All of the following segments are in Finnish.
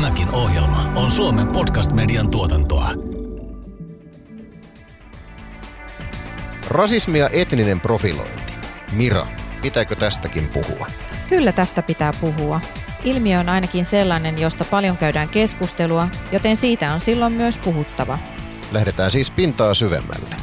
Tämäkin ohjelma on Suomen podcast-median tuotantoa. Rasismi ja etninen profilointi. Mira, pitääkö tästäkin puhua? Kyllä tästä pitää puhua. Ilmiö on ainakin sellainen, josta paljon käydään keskustelua, joten siitä on silloin myös puhuttava. Lähdetään siis pintaa syvemmälle.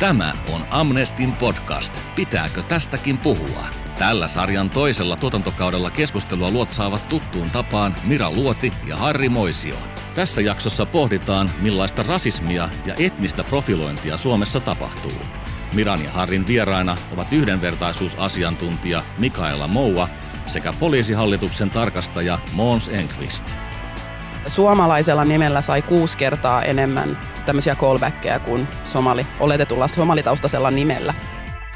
Tämä on Amnestin podcast. Pitääkö tästäkin puhua? Tällä sarjan toisella tuotantokaudella keskustelua luotsaavat tuttuun tapaan Mira Luoti ja Harri Moisio. Tässä jaksossa pohditaan, millaista rasismia ja etnistä profilointia Suomessa tapahtuu. Miran ja Harrin vieraina ovat yhdenvertaisuusasiantuntija Mikaela Moua sekä poliisihallituksen tarkastaja Mons Enqvist. Suomalaisella nimellä sai kuusi kertaa enemmän tämmöisiä callbackkejä kuin somali, oletetulla somalitaustasella nimellä.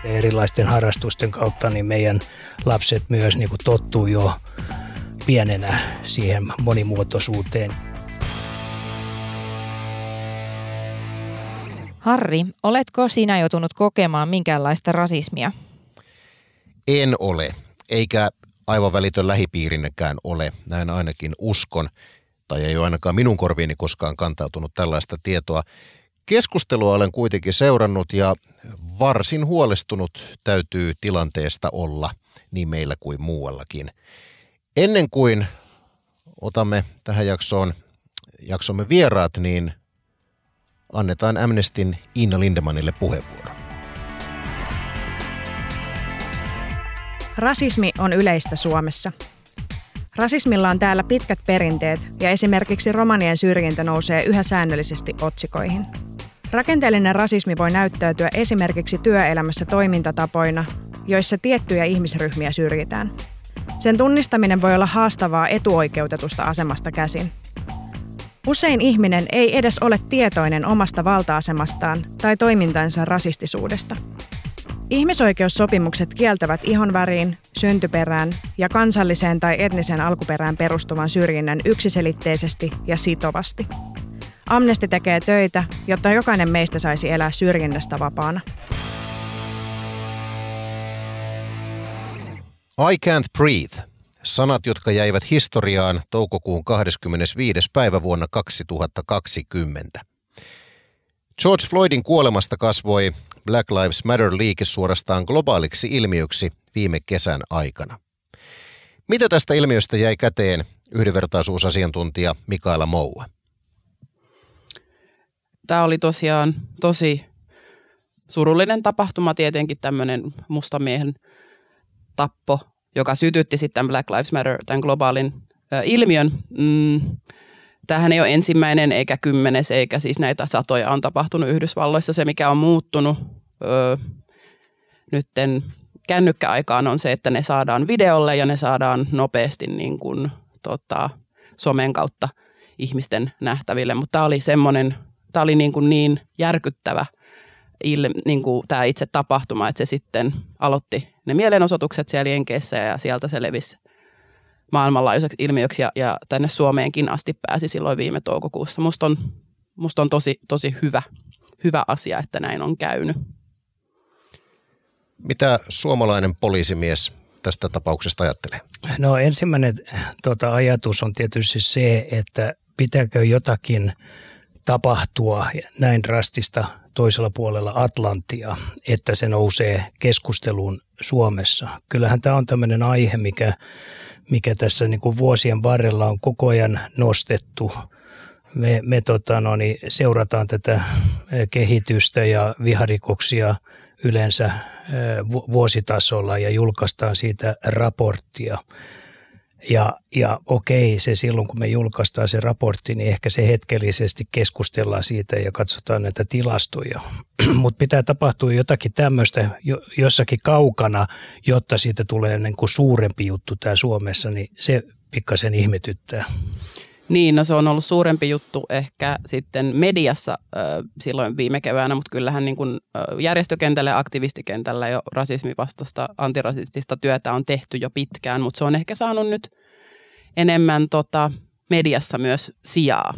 Erilaisten harrastusten kautta niin meidän lapset myös niin kuin tottuu jo pienenä siihen monimuotoisuuteen. Harri, oletko sinä joutunut kokemaan minkäänlaista rasismia? En ole, eikä aivan välitön lähipiirinnekään ole, näin ainakin uskon, tai ei ole ainakaan minun korviini koskaan kantautunut tällaista tietoa. Keskustelua olen kuitenkin seurannut ja varsin huolestunut täytyy tilanteesta olla niin meillä kuin muuallakin. Ennen kuin otamme tähän jaksoon jaksomme vieraat, niin annetaan Amnestin Iina Lindemanille puheenvuoro. Rasismi on yleistä Suomessa. Rasismilla on täällä pitkät perinteet ja esimerkiksi romanien syrjintä nousee yhä säännöllisesti otsikoihin. Rakenteellinen rasismi voi näyttäytyä esimerkiksi työelämässä toimintatapoina, joissa tiettyjä ihmisryhmiä syrjitään. Sen tunnistaminen voi olla haastavaa etuoikeutetusta asemasta käsin. Usein ihminen ei edes ole tietoinen omasta valta-asemastaan tai toimintansa rasistisuudesta. Ihmisoikeussopimukset kieltävät ihonväriin, syntyperään ja kansalliseen tai etniseen alkuperään perustuvan syrjinnän yksiselitteisesti ja sitovasti. Amnesti tekee töitä, jotta jokainen meistä saisi elää syrjinnästä vapaana. I can't breathe. Sanat, jotka jäivät historiaan toukokuun 25. päivä vuonna 2020. George Floydin kuolemasta kasvoi Black Lives Matter-liike suorastaan globaaliksi ilmiöksi viime kesän aikana. Mitä tästä ilmiöstä jäi käteen yhdenvertaisuusasiantuntija Mikaela Moua? Tämä oli tosiaan tosi surullinen tapahtuma, tietenkin tämmöinen mustamiehen tappo, joka sytytti sitten Black Lives Matter, tämän globaalin ö, ilmiön. Mm, tämähän ei ole ensimmäinen eikä kymmenes, eikä siis näitä satoja on tapahtunut Yhdysvalloissa. Se, mikä on muuttunut ö, nytten kännykkäaikaan on se, että ne saadaan videolle ja ne saadaan nopeasti niin kuin, tota, somen kautta ihmisten nähtäville. Mutta tämä oli semmoinen, tämä oli niin, kuin niin järkyttävä il, niin kuin tämä itse tapahtuma, että se sitten aloitti ne mielenosoitukset siellä Jenkeissä ja sieltä se levisi maailmanlaajuiseksi ilmiöksi ja, ja tänne Suomeenkin asti pääsi silloin viime toukokuussa. Musta on, musta on tosi, tosi hyvä, hyvä asia, että näin on käynyt. Mitä suomalainen poliisimies tästä tapauksesta ajattelee? No ensimmäinen tota, ajatus on tietysti se, että pitääkö jotakin tapahtua näin rastista toisella puolella Atlantia, että se nousee keskusteluun Suomessa. Kyllähän tämä on tämmöinen aihe, mikä, mikä tässä niin kuin vuosien varrella on koko ajan nostettu. Me, me tota, no niin, seurataan tätä kehitystä ja viharikoksia yleensä vuositasolla ja julkaistaan siitä raporttia. Ja, ja okei, se silloin kun me julkaistaan se raportti, niin ehkä se hetkellisesti keskustellaan siitä ja katsotaan näitä tilastoja. Mutta pitää tapahtua jotakin tämmöistä jossakin kaukana, jotta siitä tulee niin kuin suurempi juttu täällä Suomessa, niin se pikkasen ihmetyttää. Niin, no se on ollut suurempi juttu ehkä sitten mediassa äh, silloin viime keväänä, mutta kyllähän niin kuin, äh, järjestökentällä ja aktivistikentällä jo rasismivastasta, antirasistista työtä on tehty jo pitkään, mutta se on ehkä saanut nyt enemmän tota, mediassa myös sijaa.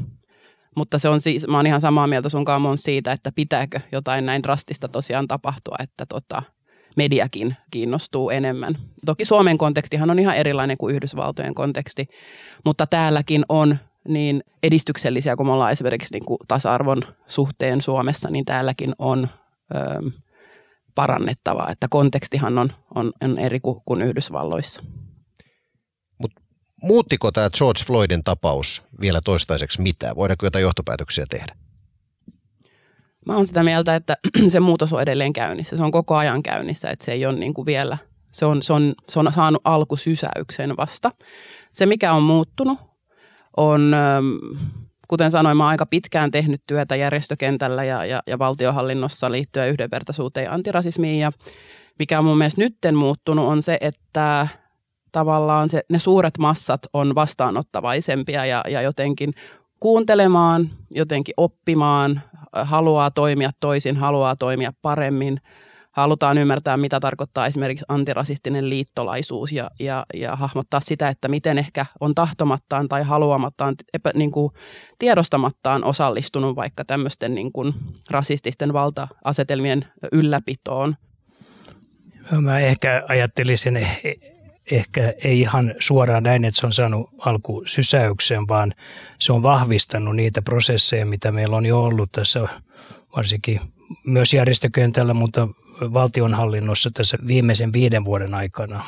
Mutta se on siis, mä oon ihan samaa mieltä sun kanssa siitä, että pitääkö jotain näin drastista tosiaan tapahtua, että tota, mediakin kiinnostuu enemmän. Toki Suomen kontekstihan on ihan erilainen kuin Yhdysvaltojen konteksti, mutta täälläkin on niin edistyksellisiä kuin me ollaan esimerkiksi niin kuin tasa-arvon suhteen Suomessa, niin täälläkin on ö, parannettavaa, että kontekstihan on, on, on eri kuin, kuin Yhdysvalloissa. Mut muuttiko tämä George Floydin tapaus vielä toistaiseksi mitään? Voidaanko jotain johtopäätöksiä tehdä? Mä oon sitä mieltä, että se muutos on edelleen käynnissä. Se on koko ajan käynnissä, että se ei ole niin kuin vielä, se on, se, on, se on saanut alkusysäyksen vasta. Se, mikä on muuttunut, on, kuten sanoin, mä oon aika pitkään tehnyt työtä järjestökentällä ja, ja, ja valtiohallinnossa liittyen yhdenvertaisuuteen ja antirasismiin. Ja mikä on mun mielestä nytten muuttunut on se, että tavallaan se, ne suuret massat on vastaanottavaisempia ja, ja jotenkin kuuntelemaan, jotenkin oppimaan, haluaa toimia toisin, haluaa toimia paremmin. Halutaan ymmärtää, mitä tarkoittaa esimerkiksi antirasistinen liittolaisuus ja, ja, ja hahmottaa sitä, että miten ehkä on tahtomattaan tai haluamattaan, epä, niin kuin tiedostamattaan osallistunut vaikka tämmöisten niin kuin rasististen valta-asetelmien ylläpitoon. Mä ehkä ajattelisin ehkä ei ihan suoraan näin, että se on saanut alkusysäyksen, vaan se on vahvistanut niitä prosesseja, mitä meillä on jo ollut tässä varsinkin myös järjestökentällä, mutta valtionhallinnossa tässä viimeisen viiden vuoden aikana,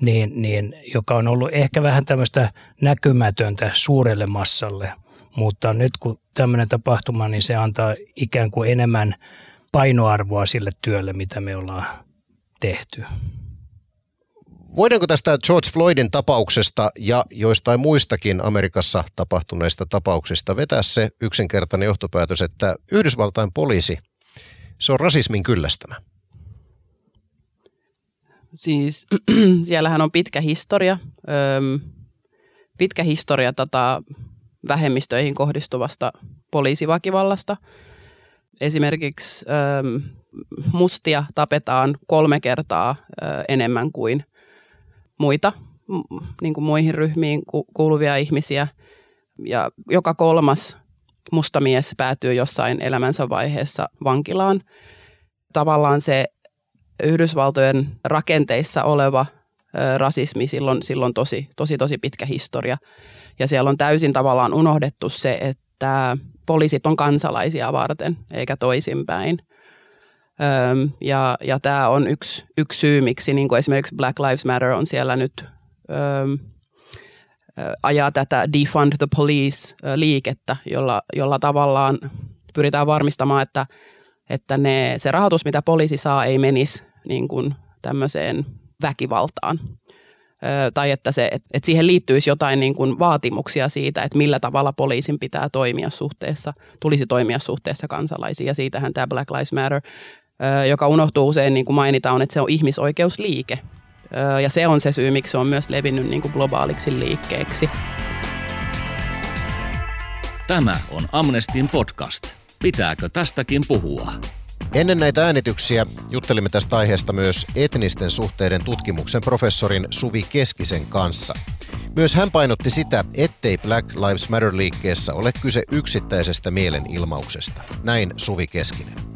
niin, niin, joka on ollut ehkä vähän tämmöistä näkymätöntä suurelle massalle. Mutta nyt kun tämmöinen tapahtuma, niin se antaa ikään kuin enemmän painoarvoa sille työlle, mitä me ollaan tehty. Voidaanko tästä George Floydin tapauksesta ja joistain muistakin Amerikassa tapahtuneista tapauksista vetää se yksinkertainen johtopäätös, että Yhdysvaltain poliisi, se on rasismin kyllästämä? Siis siellähän on pitkä historia, pitkä historia tätä vähemmistöihin kohdistuvasta poliisiväkivallasta. Esimerkiksi mustia tapetaan kolme kertaa enemmän kuin muita niin kuin muihin ryhmiin kuuluvia ihmisiä. Ja joka kolmas musta mies päätyy jossain elämänsä vaiheessa vankilaan. Tavallaan se Yhdysvaltojen rakenteissa oleva rasismi, silloin, silloin tosi, tosi, tosi pitkä historia. Ja siellä on täysin tavallaan unohdettu se, että poliisit on kansalaisia varten, eikä toisinpäin. Ja ja tämä on yksi, yksi syy, miksi niin kuin esimerkiksi Black Lives Matter on siellä nyt öm, ajaa tätä Defund the Police-liikettä, jolla, jolla tavallaan pyritään varmistamaan, että, että ne, se rahoitus, mitä poliisi saa, ei menisi niin kuin tämmöiseen väkivaltaan. Ö, tai että, se, että, että siihen liittyisi jotain niin kuin vaatimuksia siitä, että millä tavalla poliisin pitää toimia suhteessa, tulisi toimia suhteessa kansalaisiin. Ja siitähän tämä Black Lives Matter joka unohtuu usein, niin kuin mainitaan, että se on ihmisoikeusliike. Ja se on se syy, miksi se on myös levinnyt niin kuin globaaliksi liikkeeksi. Tämä on Amnestin podcast. Pitääkö tästäkin puhua? Ennen näitä äänityksiä juttelimme tästä aiheesta myös etnisten suhteiden tutkimuksen professorin Suvi Keskisen kanssa. Myös hän painotti sitä, ettei Black Lives Matter-liikkeessä ole kyse yksittäisestä mielenilmauksesta. Näin Suvi Keskinen.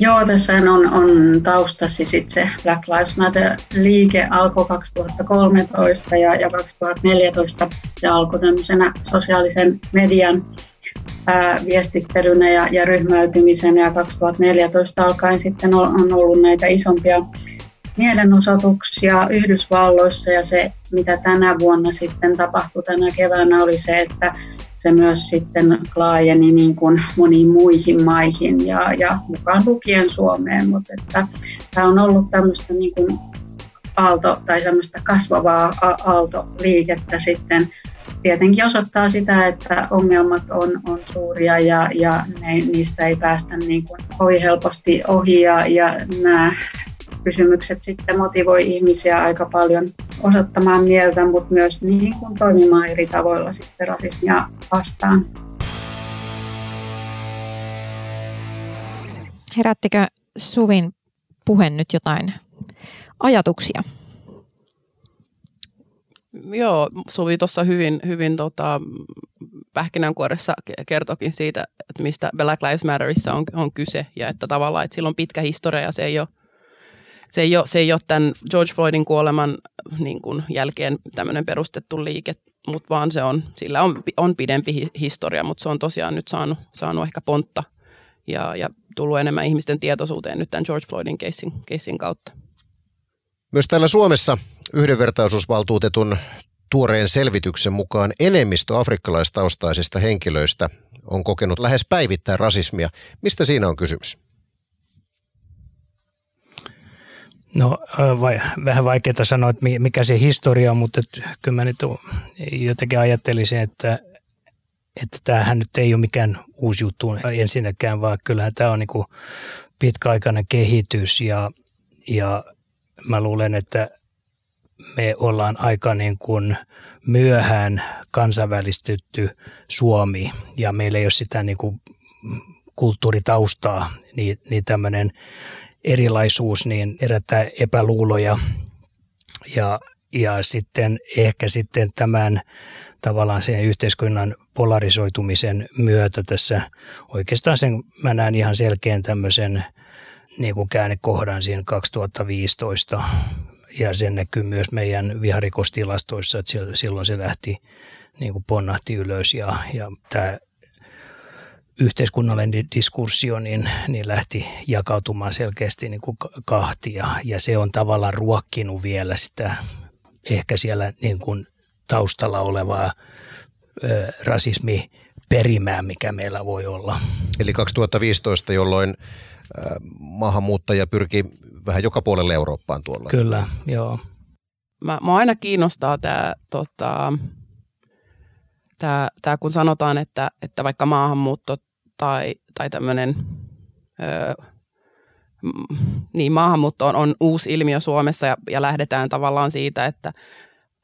Joo, tässä on, on taustasi sit se Black Lives Matter-liike alkoi 2013 ja, ja 2014 se alkoi tämmöisenä sosiaalisen median ää, viestittelynä ja, ja ryhmäytymisenä ja 2014 alkaen sitten on, on ollut näitä isompia mielenosoituksia Yhdysvalloissa ja se, mitä tänä vuonna sitten tapahtui tänä keväänä, oli se, että se myös sitten laajeni niin kuin moniin muihin maihin ja, ja mukaan lukien Suomeen, mutta että tämä on ollut tämmöistä niin kuin aalto tai semmoista kasvavaa aaltoliikettä sitten. Tietenkin osoittaa sitä, että ongelmat on, on suuria ja, ja ne, niistä ei päästä niin kuin kovin helposti ohi ja, ja nämä kysymykset sitten motivoi ihmisiä aika paljon osoittamaan mieltä, mutta myös niin kuin toimimaan eri tavoilla sitten rasismia vastaan. Herättikö Suvin puhe nyt jotain ajatuksia? Joo, Suvi tuossa hyvin, hyvin tota, pähkinänkuoressa kertokin siitä, että mistä Black Lives Matterissa on, on kyse ja että tavallaan että sillä on pitkä historia ja se ei ole se ei, ole, se ei ole tämän George Floydin kuoleman niin kuin jälkeen tämmöinen perustettu liike, mutta vaan se on, sillä on, on pidempi historia, mutta se on tosiaan nyt saanut, saanut ehkä pontta ja, ja tullut enemmän ihmisten tietoisuuteen nyt tämän George Floydin keissin, keissin kautta. Myös täällä Suomessa yhdenvertaisuusvaltuutetun tuoreen selvityksen mukaan enemmistö afrikkalaistaustaisista henkilöistä on kokenut lähes päivittäin rasismia. Mistä siinä on kysymys? No vai, vähän vaikeaa sanoa, että mikä se historia on, mutta kyllä mä nyt jotenkin ajattelisin, että, että tämähän nyt ei ole mikään uusi juttu ensinnäkään, vaan kyllähän tämä on niin pitkäaikainen kehitys ja, ja mä luulen, että me ollaan aika niin kuin myöhään kansainvälistetty Suomi ja meillä ei ole sitä niin kuin kulttuuritaustaa, niin, niin tämmöinen erilaisuus niin herättää epäluuloja. Ja, ja sitten ehkä sitten tämän tavallaan sen yhteiskunnan polarisoitumisen myötä tässä oikeastaan sen mä näen ihan selkeän tämmöisen niin kuin käännekohdan siinä 2015 ja sen näkyy myös meidän viharikostilastoissa, että silloin se lähti niin kuin ponnahti ylös ja, ja tämä yhteiskunnallinen diskurssio niin, niin lähti jakautumaan selkeästi niin kuin kahtia ja se on tavallaan ruokkinut vielä sitä ehkä siellä niin kuin taustalla olevaa ö, rasismi perimää, mikä meillä voi olla. Eli 2015, jolloin maahanmuuttaja pyrki vähän joka puolelle Eurooppaan tuolla. Kyllä, joo. Mä, mä aina kiinnostaa tämä, tota, tää, tää, kun sanotaan, että, että vaikka maahanmuutto tai, tai tämmöinen niin maahanmuutto on, on uusi ilmiö Suomessa ja, ja lähdetään tavallaan siitä, että,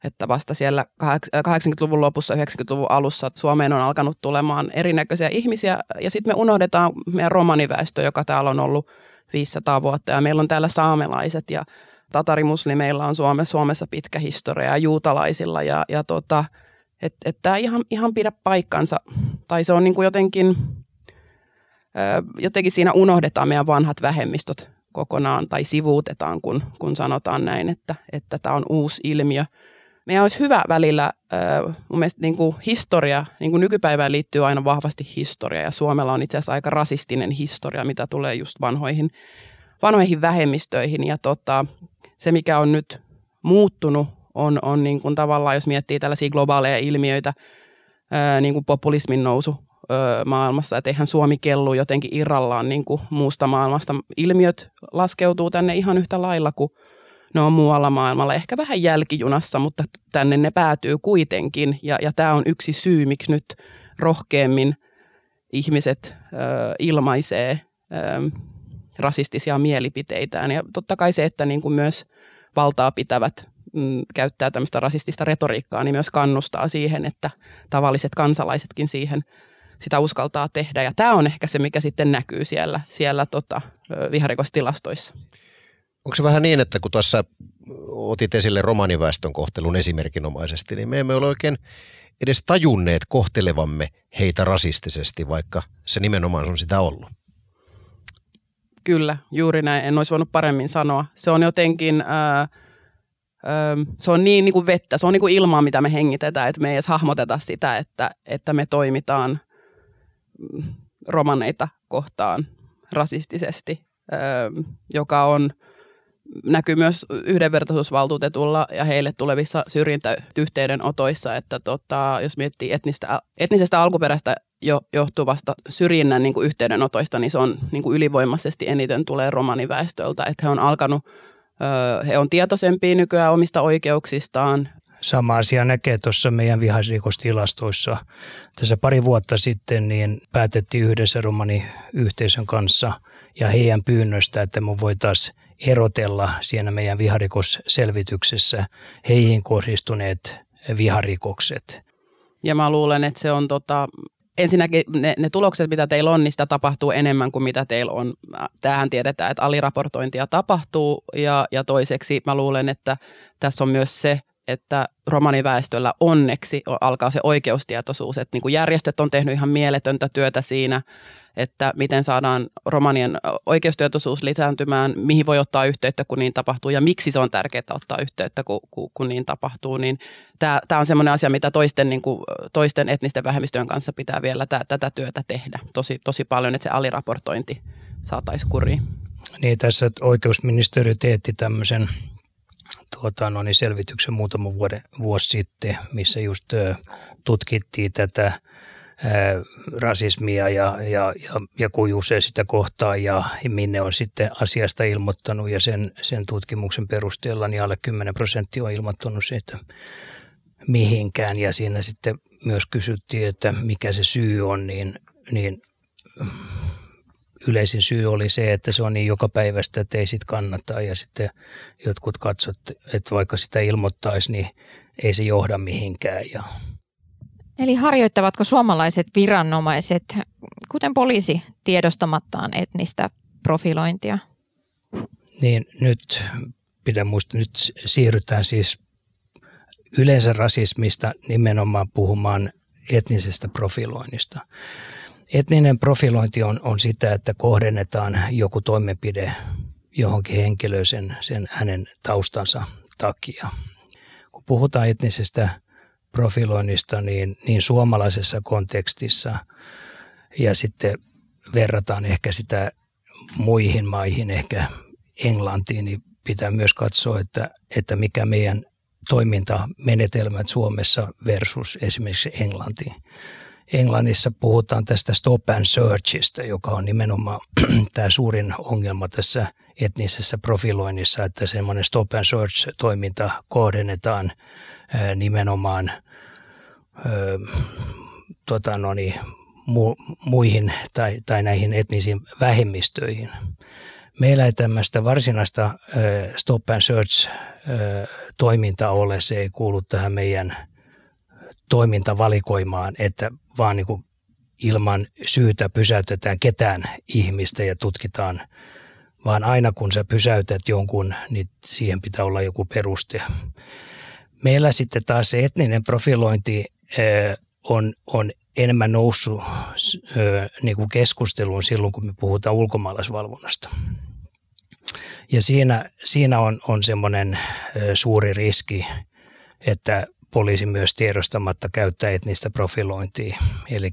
että vasta siellä 80-luvun lopussa, 90-luvun alussa Suomeen on alkanut tulemaan erinäköisiä ihmisiä ja sitten me unohdetaan meidän romaniväestö, joka täällä on ollut 500 vuotta ja meillä on täällä saamelaiset ja tatarimuslimeilla on Suomessa, Suomessa pitkä historia ja juutalaisilla ja, ja tota, että et tämä ihan, ihan pidä paikkansa. Tai se on niin kuin jotenkin, jotenkin siinä unohdetaan meidän vanhat vähemmistöt kokonaan tai sivuutetaan, kun, kun sanotaan näin, että että tämä on uusi ilmiö – meidän olisi hyvä välillä, mun mielestä niin kuin historia, niin kuin nykypäivään liittyy aina vahvasti historia ja Suomella on itse asiassa aika rasistinen historia, mitä tulee just vanhoihin, vanhoihin vähemmistöihin. Ja tota, se mikä on nyt muuttunut on, on niin kuin tavallaan, jos miettii tällaisia globaaleja ilmiöitä, niin kuin populismin nousu maailmassa, että eihän Suomi kellu jotenkin irrallaan niin kuin muusta maailmasta. Ilmiöt laskeutuu tänne ihan yhtä lailla kuin ne on muualla maailmalla, ehkä vähän jälkijunassa, mutta tänne ne päätyy kuitenkin. Ja, ja tämä on yksi syy, miksi nyt rohkeammin ihmiset ö, ilmaisee ö, rasistisia mielipiteitään. Ja totta kai se, että niin kuin myös valtaa pitävät mm, käyttää tämmöistä rasistista retoriikkaa, niin myös kannustaa siihen, että tavalliset kansalaisetkin siihen sitä uskaltaa tehdä. Ja tämä on ehkä se, mikä sitten näkyy siellä, siellä tota, viharikostilastoissa. Onko se vähän niin, että kun tuossa otit esille romaniväestön kohtelun esimerkinomaisesti, niin me emme ole oikein edes tajunneet kohtelevamme heitä rasistisesti, vaikka se nimenomaan on sitä ollut? Kyllä, juuri näin. En olisi voinut paremmin sanoa. Se on jotenkin... Ää, se on niin, niin kuin vettä, se on niin kuin ilmaa, mitä me hengitetään, että me ei edes hahmoteta sitä, että, että me toimitaan romaneita kohtaan rasistisesti, joka on – näkyy myös yhdenvertaisuusvaltuutetulla ja heille tulevissa syrjintäyhteydenotoissa, että tota, jos miettii etnistä, etnisestä alkuperäistä jo, johtuvasta syrjinnän niin kuin yhteydenotoista, niin se on niin kuin ylivoimaisesti eniten tulee romaniväestöltä, että he on alkanut, he on tietoisempia nykyään omista oikeuksistaan, Sama asia näkee tuossa meidän viharikostilastoissa. Tässä pari vuotta sitten niin päätettiin yhdessä romaniyhteisön kanssa ja heidän pyynnöstä, että me voitaisiin erotella siinä meidän viharikosselvityksessä heihin kohdistuneet viharikokset. Ja mä luulen, että se on tota, ensinnäkin ne, ne tulokset, mitä teillä on, sitä tapahtuu enemmän kuin mitä teillä on. Tähän tiedetään, että aliraportointia tapahtuu ja, ja toiseksi mä luulen, että tässä on myös se, että romaniväestöllä onneksi alkaa se oikeustietoisuus, että niin kuin järjestöt on tehnyt ihan mieletöntä työtä siinä, että miten saadaan romanien oikeustietoisuus lisääntymään, mihin voi ottaa yhteyttä, kun niin tapahtuu ja miksi se on tärkeää ottaa yhteyttä, kun, kun, kun niin tapahtuu, niin tämä on sellainen asia, mitä toisten, niin kuin, toisten etnisten vähemmistöjen kanssa pitää vielä tää, tätä työtä tehdä tosi, tosi paljon, että se aliraportointi saataisiin kuriin. Niin, tässä oikeusministeriö teetti tämmöisen tuota, no niin, selvityksen muutama vuoden, vuosi sitten, missä just tutkittiin tätä rasismia ja, ja, ja, ja kujusee sitä kohtaa ja minne on sitten asiasta ilmoittanut ja sen, sen tutkimuksen perusteella niin alle 10 prosenttia on ilmoittanut siitä mihinkään. Ja siinä sitten myös kysyttiin, että mikä se syy on, niin, niin yleisin syy oli se, että se on niin joka päivästä, että ei sit kannata ja sitten jotkut katsot, että vaikka sitä ilmoittaisi, niin ei se johda mihinkään ja Eli harjoittavatko suomalaiset viranomaiset, kuten poliisi, tiedostamattaan etnistä profilointia? Niin nyt pitää muistaa, nyt siirrytään siis yleensä rasismista nimenomaan puhumaan etnisestä profiloinnista. Etninen profilointi on, on sitä, että kohdennetaan joku toimenpide johonkin henkilöön sen, sen hänen taustansa takia. Kun puhutaan etnisestä profiloinnista niin, niin suomalaisessa kontekstissa ja sitten verrataan ehkä sitä muihin maihin, ehkä Englantiin, niin pitää myös katsoa, että, että mikä meidän toimintamenetelmät Suomessa versus esimerkiksi Englantiin. Englannissa puhutaan tästä stop and searchista, joka on nimenomaan tämä suurin ongelma tässä etnisessä profiloinnissa, että semmoinen stop and search-toiminta kohdennetaan nimenomaan tota no niin, mu, muihin tai, tai näihin etnisiin vähemmistöihin. Meillä ei tämmöistä varsinaista stop and search ö, toimintaa ole, se ei kuulu tähän meidän toimintavalikoimaan, että vaan niin kuin ilman syytä pysäytetään ketään ihmistä ja tutkitaan, vaan aina kun sä pysäytät jonkun, niin siihen pitää olla joku peruste. Meillä sitten taas se etninen profilointi on, on enemmän noussut niin kuin keskusteluun silloin, kun me puhutaan ulkomaalaisvalvonnasta. Ja siinä, siinä on, on semmoinen suuri riski, että poliisi myös tiedostamatta käyttää etnistä profilointia. Eli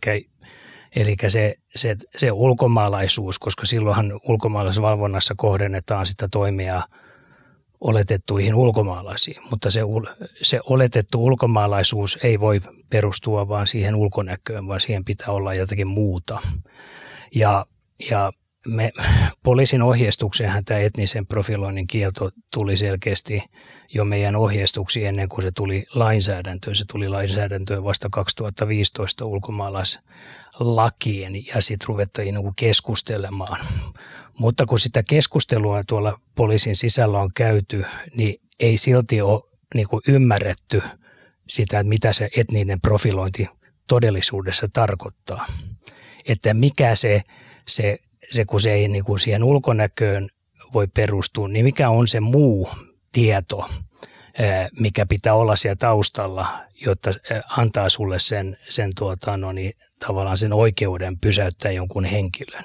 Eli se, se, se ulkomaalaisuus, koska silloinhan ulkomaalaisvalvonnassa kohdennetaan sitä toimia oletettuihin ulkomaalaisiin, mutta se, se oletettu ulkomaalaisuus ei voi perustua vaan siihen ulkonäköön, vaan siihen pitää olla jotakin muuta. Ja, ja me, poliisin ohjeistukseenhan tämä etnisen profiloinnin kielto tuli selkeästi jo meidän ohjeistuksiin ennen kuin se tuli lainsäädäntöön. Se tuli lainsäädäntöön vasta 2015 ulkomaalaislakiin ja sitten ruvettiin niin keskustelemaan. Mutta kun sitä keskustelua tuolla poliisin sisällä on käyty, niin ei silti ole niin kuin ymmärretty sitä, että mitä se etninen profilointi todellisuudessa tarkoittaa. Että mikä se, se, se kun se ei niin kuin siihen ulkonäköön voi perustua, niin mikä on se muu tieto, mikä pitää olla siellä taustalla, jotta antaa sulle sen, sen tuota, no niin, tavallaan sen oikeuden pysäyttää jonkun henkilön.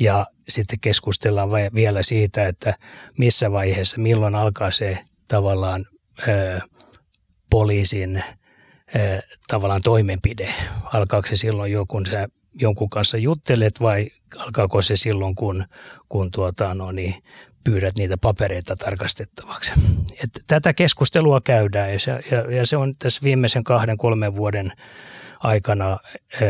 Ja sitten keskustellaan vielä siitä, että missä vaiheessa, milloin alkaa se tavallaan ö, poliisin ö, tavallaan toimenpide. Alkaako se silloin jo, kun sä jonkun kanssa juttelet vai alkaako se silloin, kun, kun tuota, no niin, pyydät niitä papereita tarkastettavaksi. Et tätä keskustelua käydään ja se, ja, ja se on tässä viimeisen kahden, kolmen vuoden aikana ö,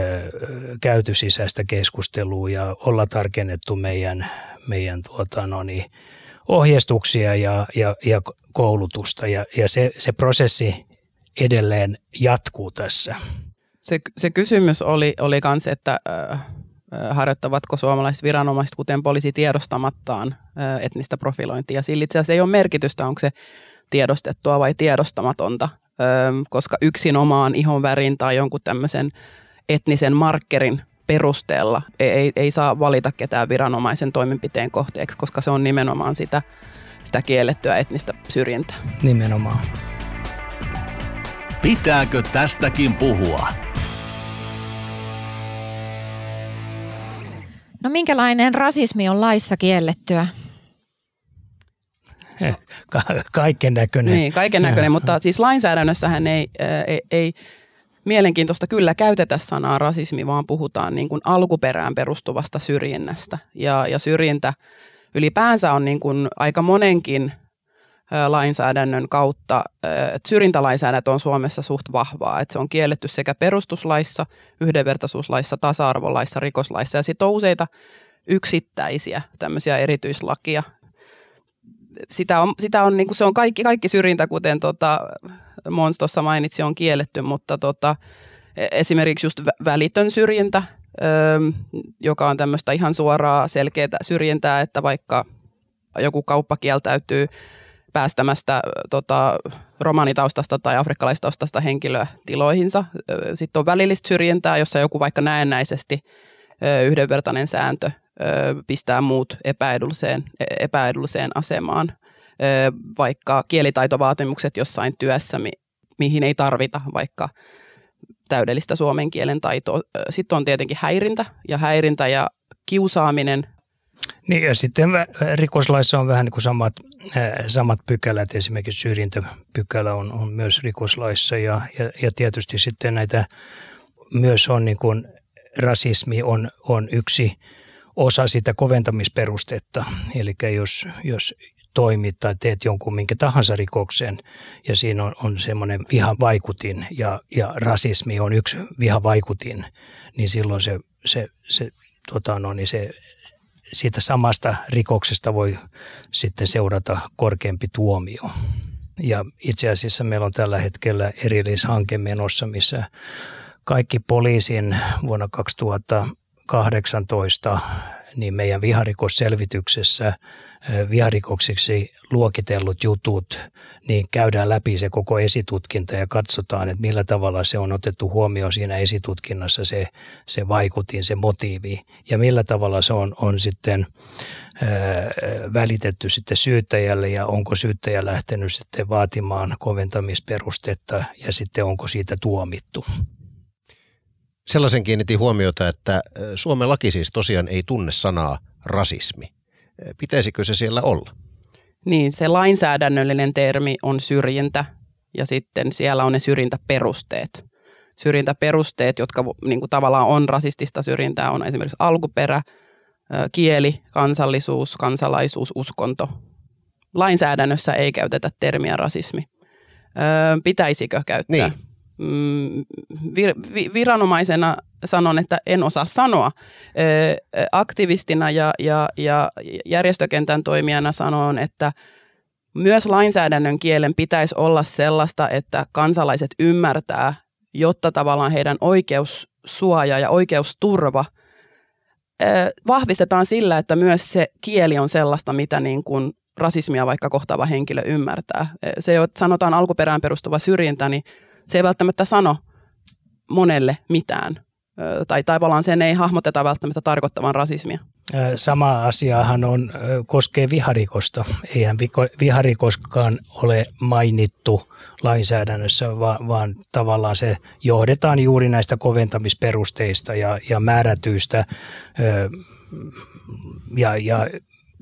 käyty sisäistä keskustelua ja olla tarkennettu meidän, meidän tuota, no niin, ohjeistuksia ja, ja, ja koulutusta ja, ja se, se prosessi edelleen jatkuu tässä. Se, se kysymys oli, oli kans, että äh, harjoittavatko suomalaiset viranomaiset, kuten poliisi tiedostamattaan etnistä profilointia. Sillä itse asiassa ei ole merkitystä, onko se tiedostettua vai tiedostamatonta koska yksinomaan ihon värin tai jonkun tämmöisen etnisen markkerin perusteella ei, ei, ei saa valita ketään viranomaisen toimenpiteen kohteeksi, koska se on nimenomaan sitä, sitä kiellettyä etnistä syrjintää. Nimenomaan. Pitääkö tästäkin puhua? Minkälainen rasismi on laissa kiellettyä? Ka- kaiken näköinen. Niin, kaiken näköinen, mutta siis lainsäädännössähän ei, ei, ei mielenkiintoista kyllä käytetä sanaa rasismi, vaan puhutaan niin kuin alkuperään perustuvasta syrjinnästä. Ja, ja syrjintä ylipäänsä on niin kuin aika monenkin lainsäädännön kautta, että syrjintälainsäädäntö on Suomessa suht vahvaa, että se on kielletty sekä perustuslaissa, yhdenvertaisuuslaissa, tasa-arvolaissa, rikoslaissa ja sitten on useita yksittäisiä tämmöisiä erityislakia. Sitä on, sitä on niin kuin se on kaikki, kaikki syrjintä, kuten tota, Mons tuossa mainitsi, on kielletty, mutta tota, e, esimerkiksi just välitön syrjintä, joka on tämmöistä ihan suoraa selkeää syrjintää, että vaikka joku kauppa kieltäytyy päästämästä tota, romanitaustasta tai afrikkalaistaustasta henkilöä tiloihinsa. Sitten on välillistä syrjintää, jossa joku vaikka näennäisesti yhdenvertainen sääntö pistää muut epäedulliseen, e, epäedulliseen asemaan, vaikka kielitaitovaatimukset jossain työssä, mihin ei tarvita vaikka täydellistä suomen kielen taitoa. Sitten on tietenkin häirintä ja häirintä ja kiusaaminen niin ja sitten rikoslaissa on vähän niin kuin samat, samat pykälät, esimerkiksi syrjintäpykälä on, on myös rikoslaissa ja, ja, ja tietysti sitten näitä myös on niin kuin rasismi on, on yksi osa sitä koventamisperustetta. Eli jos, jos toimit tai teet jonkun minkä tahansa rikoksen ja siinä on, on semmoinen vihavaikutin ja, ja rasismi on yksi vihavaikutin, niin silloin se, se, se, tota no, niin se siitä samasta rikoksesta voi sitten seurata korkeampi tuomio. Ja itse asiassa meillä on tällä hetkellä erillishanke menossa, missä kaikki poliisin vuonna 2018 niin meidän viharikosselvityksessä viharikoksiksi luokitellut jutut, niin käydään läpi se koko esitutkinta ja katsotaan, että millä tavalla se on otettu huomioon siinä esitutkinnassa se, se vaikutin, se motiivi ja millä tavalla se on, on sitten ää, välitetty sitten syyttäjälle ja onko syyttäjä lähtenyt sitten vaatimaan koventamisperustetta ja sitten onko siitä tuomittu. Sellaisen kiinnitin huomiota, että Suomen laki siis tosiaan ei tunne sanaa rasismi. Pitäisikö se siellä olla? Niin, se lainsäädännöllinen termi on syrjintä ja sitten siellä on ne syrjintäperusteet. Syrjintäperusteet, jotka niin kuin tavallaan on rasistista syrjintää, on esimerkiksi alkuperä, kieli, kansallisuus, kansalaisuus, uskonto. Lainsäädännössä ei käytetä termiä rasismi. Pitäisikö käyttää? Niin. Mm, vir, viranomaisena sanon, että en osaa sanoa. Aktivistina ja, ja, ja järjestökentän toimijana sanon, että myös lainsäädännön kielen pitäisi olla sellaista, että kansalaiset ymmärtää, jotta tavallaan heidän oikeussuoja ja oikeusturva vahvistetaan sillä, että myös se kieli on sellaista, mitä niin kuin rasismia vaikka kohtaava henkilö ymmärtää. Se, sanotaan alkuperään perustuva syrjintä, niin se ei välttämättä sano monelle mitään. Tai tavallaan sen ei hahmoteta välttämättä tarkoittavan rasismia. Sama asiahan on, koskee viharikosta. Eihän viharikoskaan ole mainittu lainsäädännössä, vaan, vaan tavallaan se johdetaan juuri näistä koventamisperusteista ja, ja määrätyistä ja, ja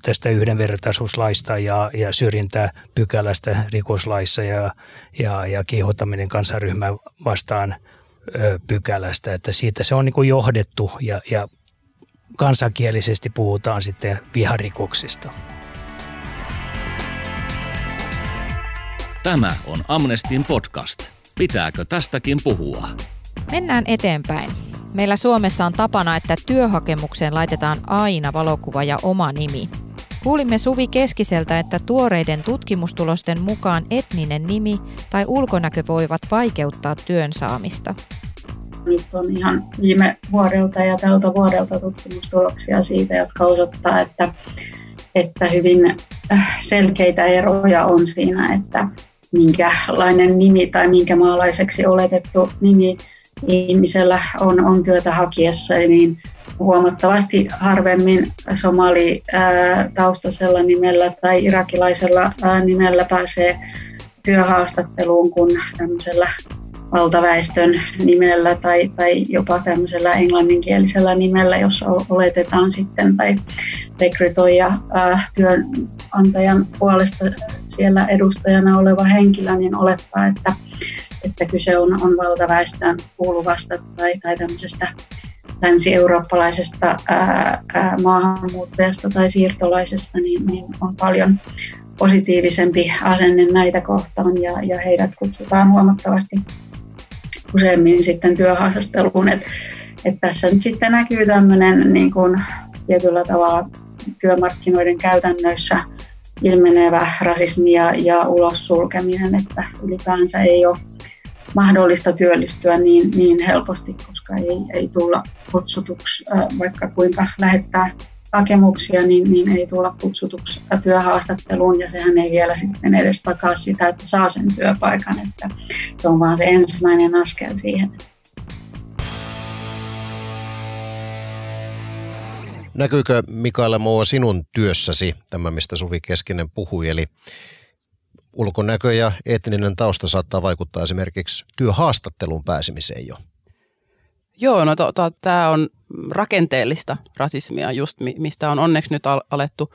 tästä yhdenvertaisuuslaista ja, ja syrjintäpykälästä rikoslaissa ja, ja, ja kiihottaminen kansanryhmää vastaan ö, pykälästä, että siitä se on niin kuin johdettu ja, ja kansankielisesti puhutaan sitten viharikoksista. Tämä on Amnestin podcast. Pitääkö tästäkin puhua? Mennään eteenpäin. Meillä Suomessa on tapana, että työhakemukseen laitetaan aina valokuva ja oma nimi. Kuulimme Suvi Keskiseltä, että tuoreiden tutkimustulosten mukaan etninen nimi tai ulkonäkö voivat vaikeuttaa työn saamista. Nyt on ihan viime vuodelta ja tältä vuodelta tutkimustuloksia siitä, jotka osoittaa, että, että hyvin äh, selkeitä eroja on siinä, että minkälainen nimi tai minkä maalaiseksi oletettu nimi ihmisellä on, on työtä hakiessa, niin huomattavasti harvemmin somali taustaisella nimellä tai irakilaisella nimellä pääsee työhaastatteluun kuin tämmöisellä valtaväestön nimellä tai, tai jopa tämmöisellä englanninkielisellä nimellä, jossa oletetaan sitten tai rekrytoija ää, työnantajan puolesta siellä edustajana oleva henkilö, niin olettaa, että, että kyse on, on valtaväestön kuuluvasta tai, tai tämmöisestä länsi-eurooppalaisesta ää, ää, maahanmuuttajasta tai siirtolaisesta, niin, niin on paljon positiivisempi asenne näitä kohtaan ja, ja heidät kutsutaan huomattavasti useammin sitten työhaastatteluun. Et, et tässä nyt sitten näkyy tämmöinen niin kuin tietyllä tavalla työmarkkinoiden käytännöissä ilmenevä rasismi ja, ja ulos sulkeminen, että ylipäänsä ei ole mahdollista työllistyä niin, niin helposti, koska ei, ei tulla kutsutuksi, vaikka kuinka lähettää hakemuksia, niin, niin ei tulla kutsutuksi työhaastatteluun ja sehän ei vielä sitten edes takaa sitä, että saa sen työpaikan, että se on vaan se ensimmäinen askel siihen. Näkyykö Mikaela Moo sinun työssäsi, tämä mistä Suvi Keskinen puhui, eli ulkonäkö ja etninen tausta saattaa vaikuttaa esimerkiksi työhaastatteluun pääsemiseen jo? Joo, no to, to, tämä on rakenteellista rasismia just, mistä on onneksi nyt alettu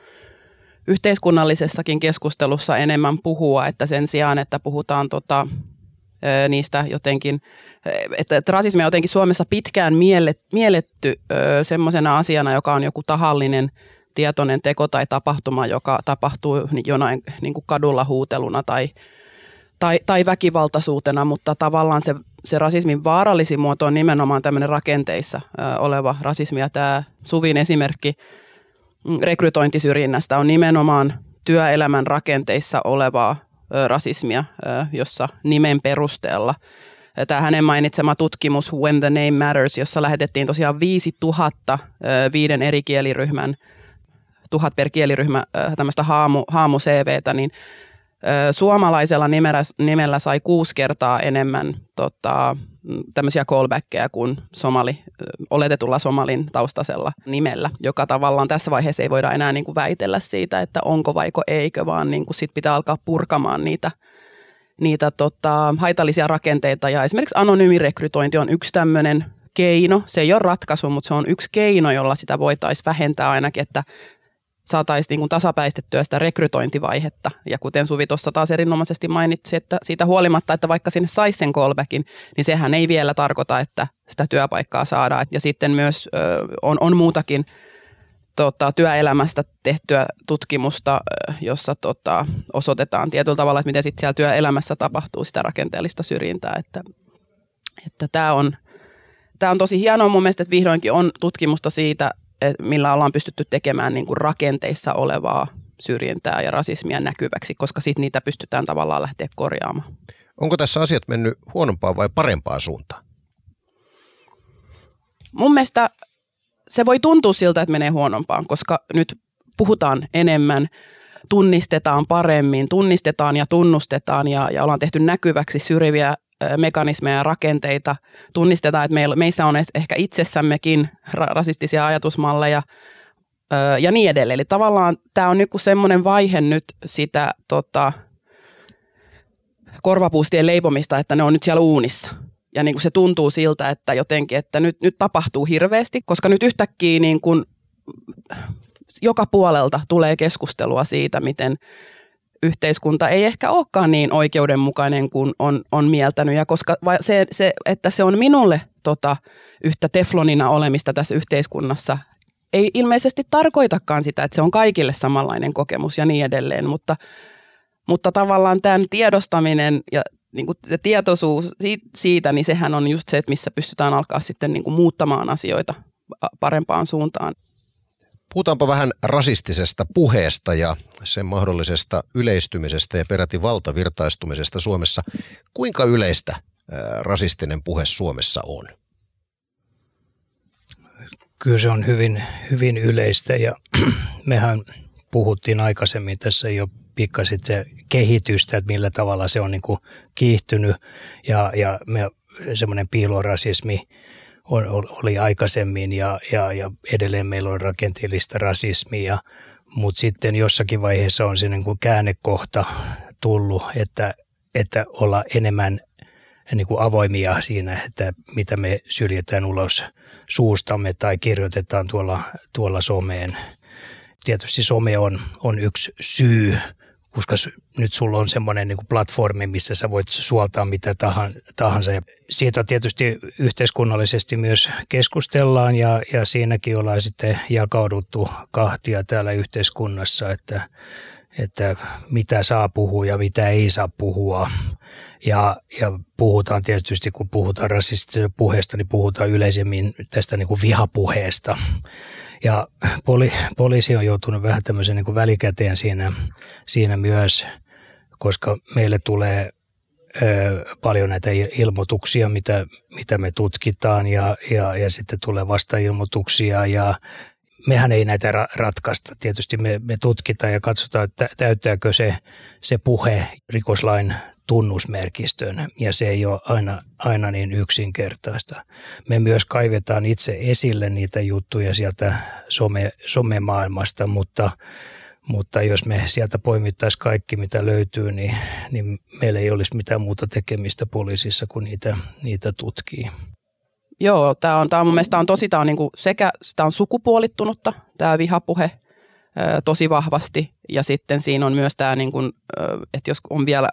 yhteiskunnallisessakin keskustelussa enemmän puhua, että sen sijaan, että puhutaan tota, niistä jotenkin, että, että rasismia on jotenkin Suomessa pitkään miellet, mielletty semmoisena asiana, joka on joku tahallinen tietoinen teko tai tapahtuma, joka tapahtuu jonain niin kuin kadulla huuteluna tai, tai, tai väkivaltaisuutena, mutta tavallaan se se rasismin vaarallisin muoto on nimenomaan tämmöinen rakenteissa oleva rasismi. Ja tämä Suvin esimerkki mm, rekrytointisyrjinnästä on nimenomaan työelämän rakenteissa olevaa rasismia, jossa nimen perusteella Tämä hänen mainitsema tutkimus When the Name Matters, jossa lähetettiin tosiaan 5000 viiden eri kieliryhmän, tuhat per kieliryhmä tämmöistä haamu, haamu CVtä, niin suomalaisella nimellä, nimellä sai kuusi kertaa enemmän tota, tämmöisiä callbackkejä kuin somali, oletetulla somalin taustasella nimellä, joka tavallaan tässä vaiheessa ei voida enää niin kuin väitellä siitä, että onko vaiko eikö, vaan niin kuin sit pitää alkaa purkamaan niitä, niitä tota, haitallisia rakenteita. Ja esimerkiksi anonyymi rekrytointi on yksi tämmöinen keino. Se ei ole ratkaisu, mutta se on yksi keino, jolla sitä voitaisiin vähentää ainakin, että saataisiin niin tasapäistettyä sitä rekrytointivaihetta. Ja kuten Suvi tuossa taas erinomaisesti mainitsi, että siitä huolimatta, että vaikka sinne saisi sen callbackin, niin sehän ei vielä tarkoita, että sitä työpaikkaa saadaan. Ja sitten myös ö, on, on muutakin tota, työelämästä tehtyä tutkimusta, jossa tota, osoitetaan tietyllä tavalla, että miten sitten siellä työelämässä tapahtuu sitä rakenteellista syrjintää. Että, että tämä on, tämä on tosi hienoa mun mielestä, että vihdoinkin on tutkimusta siitä, millä ollaan pystytty tekemään niin kuin rakenteissa olevaa syrjintää ja rasismia näkyväksi, koska sitten niitä pystytään tavallaan lähteä korjaamaan. Onko tässä asiat mennyt huonompaan vai parempaan suuntaan? Mun mielestä se voi tuntua siltä, että menee huonompaan, koska nyt puhutaan enemmän, tunnistetaan paremmin, tunnistetaan ja tunnustetaan ja, ja ollaan tehty näkyväksi syrjiviä mekanismeja ja rakenteita. Tunnistetaan, että meillä, meissä on ehkä itsessämmekin rasistisia ajatusmalleja ja niin edelleen. Eli tavallaan tämä on nyt semmoinen vaihe nyt sitä tota, korvapuustien leipomista, että ne on nyt siellä uunissa. Ja niin kuin se tuntuu siltä, että jotenkin, että nyt, nyt tapahtuu hirveästi, koska nyt yhtäkkiä niin kuin joka puolelta tulee keskustelua siitä, miten yhteiskunta ei ehkä olekaan niin oikeudenmukainen kuin on, on mieltänyt. Ja koska se, se, että se on minulle tota, yhtä teflonina olemista tässä yhteiskunnassa, ei ilmeisesti tarkoitakaan sitä, että se on kaikille samanlainen kokemus ja niin edelleen, mutta, mutta tavallaan tämän tiedostaminen ja niin kuin tietoisuus siitä, niin sehän on just se, että missä pystytään alkaa sitten niin kuin muuttamaan asioita parempaan suuntaan. Puhutaanpa vähän rasistisesta puheesta ja sen mahdollisesta yleistymisestä ja peräti valtavirtaistumisesta Suomessa. Kuinka yleistä rasistinen puhe Suomessa on? Kyllä se on hyvin, hyvin yleistä ja mehän puhuttiin aikaisemmin tässä jo pikkasit se kehitystä, että millä tavalla se on niin kuin kiihtynyt ja, ja me, semmoinen piilorasismi – oli aikaisemmin ja, ja, ja edelleen meillä on rakenteellista rasismia, mutta sitten jossakin vaiheessa on se niin kuin käännekohta tullut, että, että olla enemmän niin kuin avoimia siinä, että mitä me syljetään ulos suustamme tai kirjoitetaan tuolla, tuolla someen. Tietysti some on, on yksi syy, koska nyt sulla on semmoinen niin platformi, missä sä voit suoltaa mitä tahansa. Ja siitä tietysti yhteiskunnallisesti myös keskustellaan ja, ja siinäkin ollaan sitten jakauduttu kahtia täällä yhteiskunnassa, että, että mitä saa puhua ja mitä ei saa puhua. Ja, ja puhutaan tietysti, kun puhutaan rasistisesta puheesta, niin puhutaan yleisemmin tästä niin kuin vihapuheesta. Ja poli, poliisi on joutunut vähän tämmöisen niin kuin välikäteen siinä, siinä myös, koska meille tulee ö, paljon näitä ilmoituksia, mitä, mitä me tutkitaan ja, ja, ja sitten tulee vasta-ilmoituksia ja mehän ei näitä ratkaista. Tietysti me, me tutkitaan ja katsotaan, että täyttääkö se, se puhe rikoslain tunnusmerkistön ja se ei ole aina, aina niin yksinkertaista. Me myös kaivetaan itse esille niitä juttuja sieltä some, somemaailmasta, mutta, mutta jos me sieltä poimittaisiin kaikki, mitä löytyy, niin, niin meillä ei olisi mitään muuta tekemistä poliisissa kuin niitä, niitä tutkii. Joo, tämä on, tää on mun mielestä on tosi, tää on niinku sekä tää on sukupuolittunutta, tämä vihapuhe, tosi vahvasti. Ja sitten siinä on myös tämä, niin kuin, että jos on vielä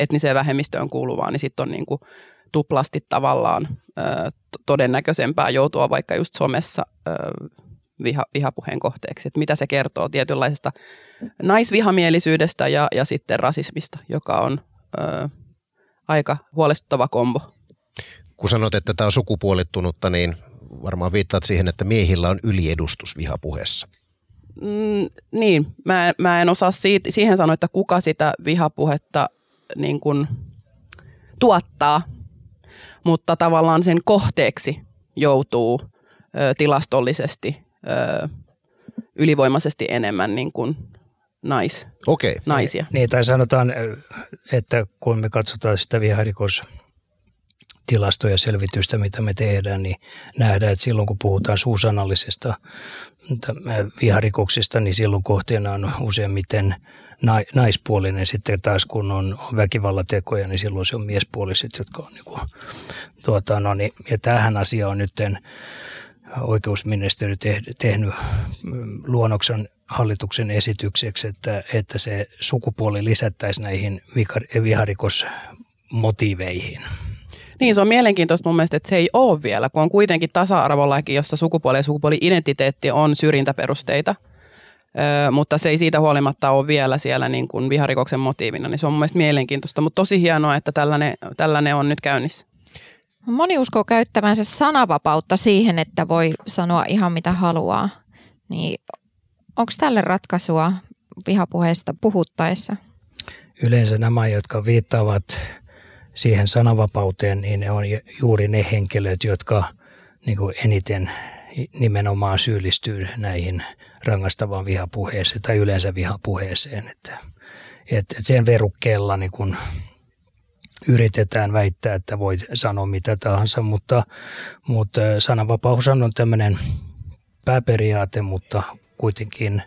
etniseen vähemmistöön kuuluvaa, niin sitten on niin kuin tuplasti tavallaan todennäköisempää joutua vaikka just somessa viha, vihapuheen kohteeksi. Että mitä se kertoo tietynlaisesta naisvihamielisyydestä ja, ja sitten rasismista, joka on ö, aika huolestuttava kombo. Kun sanot, että tämä on sukupuolittunutta, niin varmaan viittaat siihen, että miehillä on yliedustus vihapuheessa. Mm, niin, mä, mä en osaa siitä, siihen sanoa, että kuka sitä vihapuhetta niin kuin tuottaa, mutta tavallaan sen kohteeksi joutuu ö, tilastollisesti ö, ylivoimaisesti enemmän niin kuin nais, okay. naisia. Niin, tai sanotaan, että kun me katsotaan sitä viharikos tilastoja selvitystä, mitä me tehdään, niin nähdään, että silloin kun puhutaan suusanallisesta viharikoksista, niin silloin kohteena on useimmiten naispuolinen. Sitten taas kun on väkivallatekoja, niin silloin se on miespuoliset, jotka on niin kuin, tuota, no niin, ja tähän asia on nyt oikeusministeri tehnyt luonnoksen hallituksen esitykseksi, että, että se sukupuoli lisättäisiin näihin viharikosmotiiveihin. Niin, se on mielenkiintoista mun mielestä, että se ei ole vielä, kun on kuitenkin tasa-arvolaki, jossa sukupuoli ja sukupuoli-identiteetti on syrjintäperusteita. Mutta se ei siitä huolimatta ole vielä siellä niin kuin viharikoksen motiivina, niin se on mun mielestä mielenkiintoista, mutta tosi hienoa, että tällainen, tällainen on nyt käynnissä. Moni uskoo käyttävänsä sanavapautta siihen, että voi sanoa ihan mitä haluaa. Niin onko tälle ratkaisua vihapuheesta puhuttaessa? Yleensä nämä, jotka viittaavat siihen sananvapauteen, niin ne on juuri ne henkilöt, jotka niin kuin eniten nimenomaan syyllistyy näihin rangaistavaan vihapuheeseen tai yleensä vihapuheeseen. Että, että sen verukkeella niin kun yritetään väittää, että voi sanoa mitä tahansa, mutta, mutta sananvapaus on tämmöinen pääperiaate, mutta kuitenkin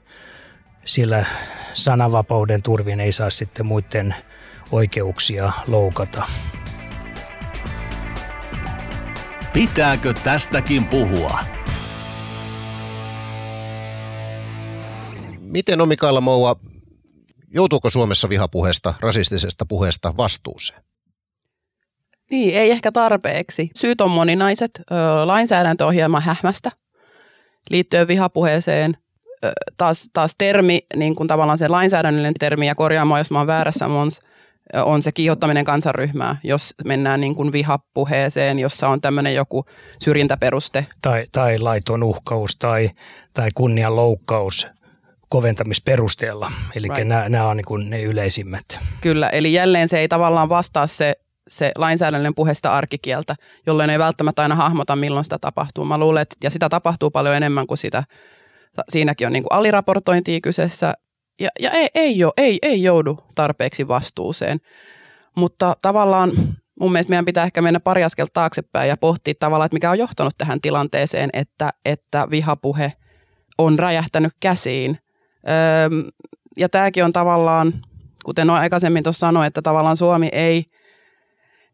sillä sananvapauden turvin ei saa sitten muiden oikeuksia loukata. Pitääkö tästäkin puhua? Miten on Mikaela Moua, joutuuko Suomessa vihapuheesta, rasistisesta puheesta vastuuseen? Niin, ei ehkä tarpeeksi. Syyt on moninaiset. Lainsäädäntö on hieman hähmästä liittyen vihapuheeseen. Taas, taas termi, niin kuin tavallaan se lainsäädännöllinen termi, ja korjaamaan, jos mä oon väärässä, Mons, on se kiihottaminen kansanryhmää, jos mennään niin kuin vihapuheeseen, jossa on tämmöinen joku syrjintäperuste. Tai, tai laiton uhkaus tai, tai kunnian loukkaus koventamisperusteella. Eli right. nämä, nämä on niin kuin ne yleisimmät. Kyllä, eli jälleen se ei tavallaan vastaa se, se lainsäädännön puheesta arkikieltä, jolloin ei välttämättä aina hahmota, milloin sitä tapahtuu. Mä luulen, että ja sitä tapahtuu paljon enemmän kuin sitä. Siinäkin on niin kuin aliraportointia kyseessä ja, ja ei, ei, ole, ei, ei joudu tarpeeksi vastuuseen. Mutta tavallaan mun mielestä meidän pitää ehkä mennä pari askelta taaksepäin ja pohtia tavallaan, että mikä on johtanut tähän tilanteeseen, että, että vihapuhe on räjähtänyt käsiin. Öö, ja tämäkin on tavallaan, kuten aikaisemmin tuossa sanoin, että tavallaan Suomi ei,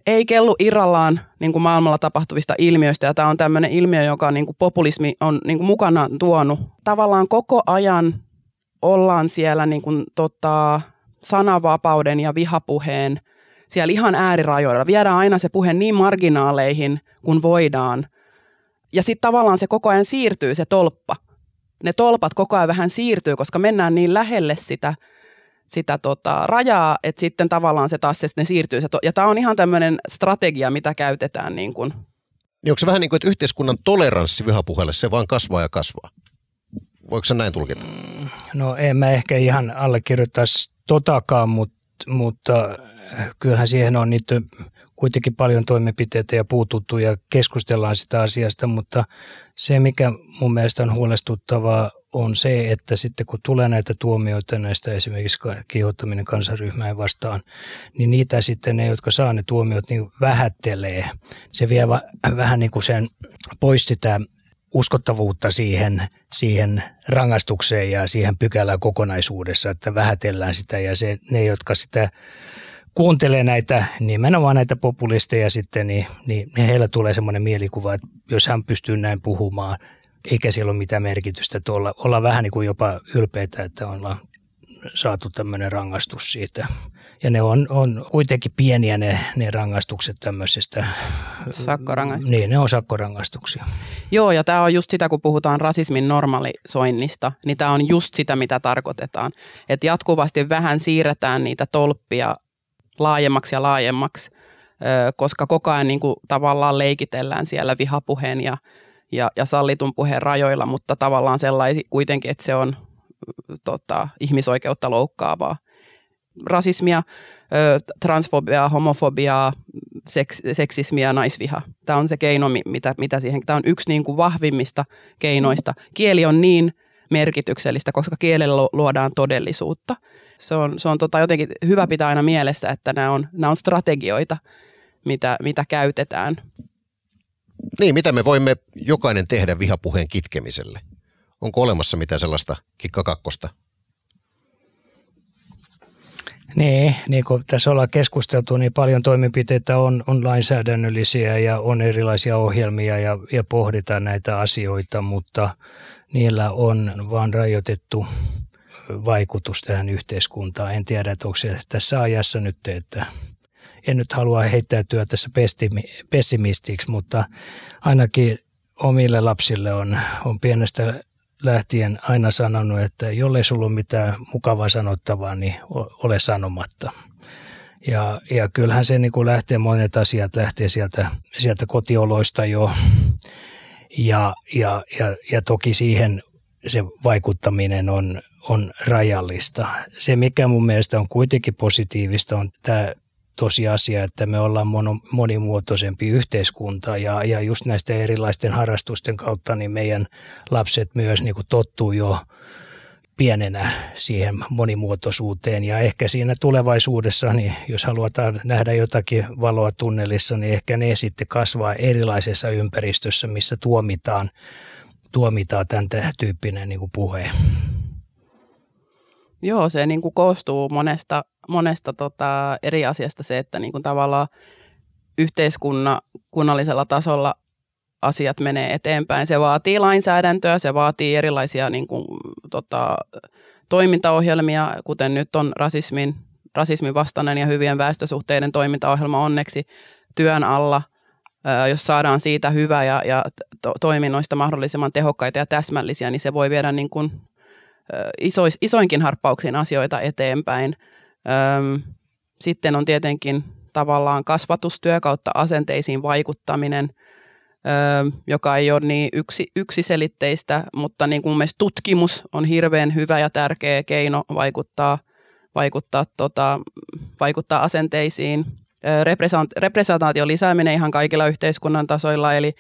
ei kellu irrallaan niin kuin maailmalla tapahtuvista ilmiöistä. Ja tämä on tämmöinen ilmiö, joka niin kuin populismi on niin kuin mukana tuonut. Tavallaan koko ajan ollaan siellä niin kuin, tota, sananvapauden ja vihapuheen siellä ihan äärirajoilla. Viedään aina se puhe niin marginaaleihin kuin voidaan. Ja sitten tavallaan se koko ajan siirtyy se tolppa. Ne tolpat koko ajan vähän siirtyy, koska mennään niin lähelle sitä – sitä tota, rajaa, että sitten tavallaan se taas se, ne siirtyy. Se to- ja tämä on ihan tämmöinen strategia, mitä käytetään. Niin kuin. Niin onko se vähän niin kuin, että yhteiskunnan toleranssi vihapuheelle, se vaan kasvaa ja kasvaa? Voiko se näin tulkita? Mm, no en mä ehkä ihan allekirjoittaisi totakaan, mutta, mutta kyllähän siihen on niitä kuitenkin paljon toimenpiteitä ja puututtu ja keskustellaan sitä asiasta, mutta se mikä mun mielestä on huolestuttavaa on se, että sitten kun tulee näitä tuomioita näistä esimerkiksi kiihottaminen kansanryhmään vastaan, niin niitä sitten ne, jotka saa ne tuomiot, niin vähättelee. Se vie vähän niin kuin sen pois sitä uskottavuutta siihen, siihen rangaistukseen ja siihen pykälään kokonaisuudessa, että vähätellään sitä ja se, ne, jotka sitä kuuntelee näitä, nimenomaan näitä populisteja sitten, niin, niin heillä tulee semmoinen mielikuva, että jos hän pystyy näin puhumaan, eikä siellä ole mitään merkitystä, että olla, olla vähän niin kuin jopa ylpeitä, että ollaan saatu tämmöinen rangaistus siitä. Ja ne on, on kuitenkin pieniä ne, ne rangaistukset tämmöisestä. Sakkorangaistuksia. Niin, ne on sakkorangaistuksia. Joo, ja tämä on just sitä, kun puhutaan rasismin normalisoinnista, niin tämä on just sitä, mitä tarkoitetaan. Että jatkuvasti vähän siirretään niitä tolppia laajemmaksi ja laajemmaksi, koska koko ajan niin kuin tavallaan leikitellään siellä vihapuheen ja ja, ja sallitun puheen rajoilla, mutta tavallaan sellaisi kuitenkin, että se on tota, ihmisoikeutta loukkaavaa. Rasismia, transfobiaa, homofobiaa, seks, seksismiä, naisviha. Tämä on se keino, mitä, mitä siihen, tämä on yksi niin kuin vahvimmista keinoista. Kieli on niin merkityksellistä, koska kielellä luodaan todellisuutta. Se on, se on tota jotenkin hyvä pitää aina mielessä, että nämä on, nämä on strategioita, mitä, mitä käytetään. Niin, mitä me voimme jokainen tehdä vihapuheen kitkemiselle? Onko olemassa mitään sellaista kikkakakkosta? Niin, niin kuin tässä ollaan keskusteltu, niin paljon toimenpiteitä on, on lainsäädännöllisiä ja on erilaisia ohjelmia ja, ja pohditaan näitä asioita, mutta niillä on vain rajoitettu vaikutus tähän yhteiskuntaan. En tiedä, että onko se tässä ajassa nyt, että en nyt halua heittäytyä tässä pessimistiksi, mutta ainakin omille lapsille on, on pienestä lähtien aina sanonut, että jollei sulla ole mitään mukavaa sanottavaa, niin ole sanomatta. Ja, ja kyllähän se niin kuin lähtee, monet asiat lähtee sieltä, sieltä kotioloista jo. Ja, ja, ja, ja toki siihen se vaikuttaminen on, on rajallista. Se, mikä mun mielestä on kuitenkin positiivista, on tämä tosiasia, että me ollaan monimuotoisempi yhteiskunta ja, ja just näistä erilaisten harrastusten kautta niin meidän lapset myös niin kuin tottuu jo pienenä siihen monimuotoisuuteen ja ehkä siinä tulevaisuudessa, niin jos halutaan nähdä jotakin valoa tunnelissa, niin ehkä ne sitten kasvaa erilaisessa ympäristössä, missä tuomitaan, tuomitaan tämän tyyppinen niin kuin puhe. Joo, se niin kuin koostuu monesta monesta tota, eri asiasta se, että niin kuin tavallaan yhteiskunnallisella tasolla asiat menee eteenpäin. Se vaatii lainsäädäntöä, se vaatii erilaisia niin kuin, tota, toimintaohjelmia, kuten nyt on rasismin, rasismin vastainen ja hyvien väestösuhteiden toimintaohjelma onneksi työn alla, jos saadaan siitä hyvä ja, ja to, toiminnoista mahdollisimman tehokkaita ja täsmällisiä, niin se voi viedä niin kuin, isois, isoinkin harppauksiin asioita eteenpäin. Sitten on tietenkin tavallaan kasvatustyö kautta asenteisiin vaikuttaminen, joka ei ole niin yksi, yksiselitteistä, mutta niin kuin mun tutkimus on hirveän hyvä ja tärkeä keino vaikuttaa, vaikuttaa, tota, vaikuttaa asenteisiin. Representaation lisääminen ihan kaikilla yhteiskunnan tasoilla, eli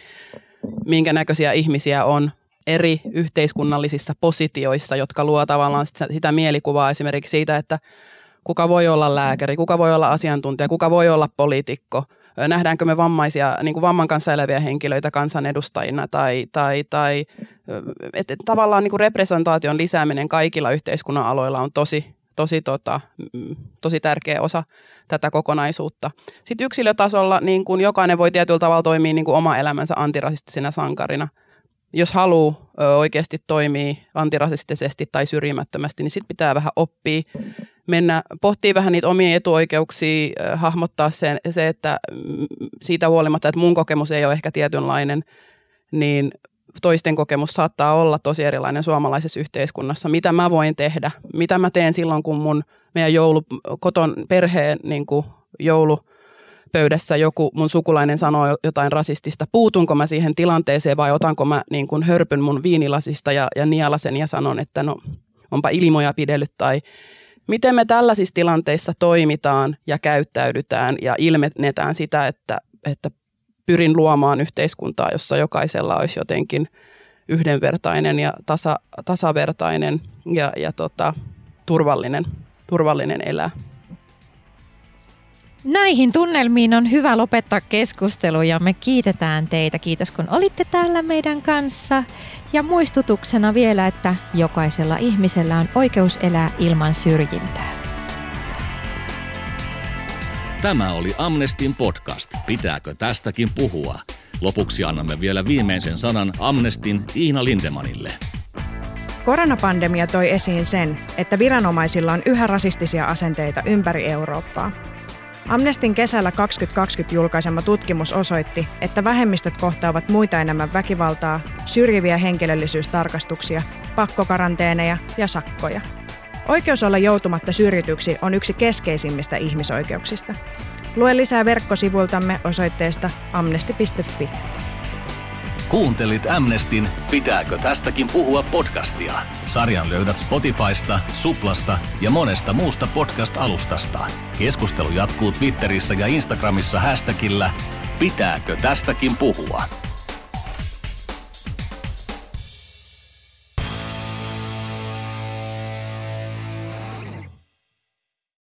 minkä näköisiä ihmisiä on eri yhteiskunnallisissa positioissa, jotka luo tavallaan sitä, sitä mielikuvaa esimerkiksi siitä, että kuka voi olla lääkäri, kuka voi olla asiantuntija, kuka voi olla poliitikko, nähdäänkö me vammaisia, niin kuin vamman kanssa eläviä henkilöitä kansanedustajina tai, tai, tai että tavallaan niin kuin representaation lisääminen kaikilla yhteiskunnan aloilla on tosi, tosi, tota, mm, tosi tärkeä osa tätä kokonaisuutta. Sitten yksilötasolla niin kun jokainen voi tietyllä tavalla toimia niin kuin oma elämänsä antirasistisena sankarina. Jos haluaa oikeasti toimia antirasistisesti tai syrjimättömästi, niin sitten pitää vähän oppia mennä, pohtii vähän niitä omia etuoikeuksia, hahmottaa sen, se, että mm, siitä huolimatta, että mun kokemus ei ole ehkä tietynlainen, niin toisten kokemus saattaa olla tosi erilainen suomalaisessa yhteiskunnassa. Mitä mä voin tehdä? Mitä mä teen silloin, kun mun meidän joulu, koton perheen niin kuin joulu, pöydässä joku mun sukulainen sanoo jotain rasistista, puutunko mä siihen tilanteeseen vai otanko mä niin kuin hörpyn mun viinilasista ja, ja nialasen ja sanon, että no onpa ilmoja pidellyt tai miten me tällaisissa tilanteissa toimitaan ja käyttäydytään ja ilmennetään sitä, että, että pyrin luomaan yhteiskuntaa, jossa jokaisella olisi jotenkin yhdenvertainen ja tasa, tasavertainen ja, ja tota, turvallinen, turvallinen elää. Näihin tunnelmiin on hyvä lopettaa keskustelu ja me kiitetään teitä. Kiitos kun olitte täällä meidän kanssa. Ja muistutuksena vielä, että jokaisella ihmisellä on oikeus elää ilman syrjintää. Tämä oli Amnestin podcast. Pitääkö tästäkin puhua? Lopuksi annamme vielä viimeisen sanan Amnestin Iina Lindemanille. Koronapandemia toi esiin sen, että viranomaisilla on yhä rasistisia asenteita ympäri Eurooppaa. Amnestin kesällä 2020 julkaisema tutkimus osoitti, että vähemmistöt kohtaavat muita enemmän väkivaltaa, syrjiviä henkilöllisyystarkastuksia, pakkokaranteeneja ja sakkoja. Oikeus olla joutumatta syrjityksi on yksi keskeisimmistä ihmisoikeuksista. Lue lisää verkkosivultamme osoitteesta amnesti.fi. Kuuntelit Amnestin Pitääkö tästäkin puhua podcastia? Sarjan löydät Spotifysta, Suplasta ja monesta muusta podcast-alustasta. Keskustelu jatkuu Twitterissä ja Instagramissa hashtagillä Pitääkö tästäkin puhua?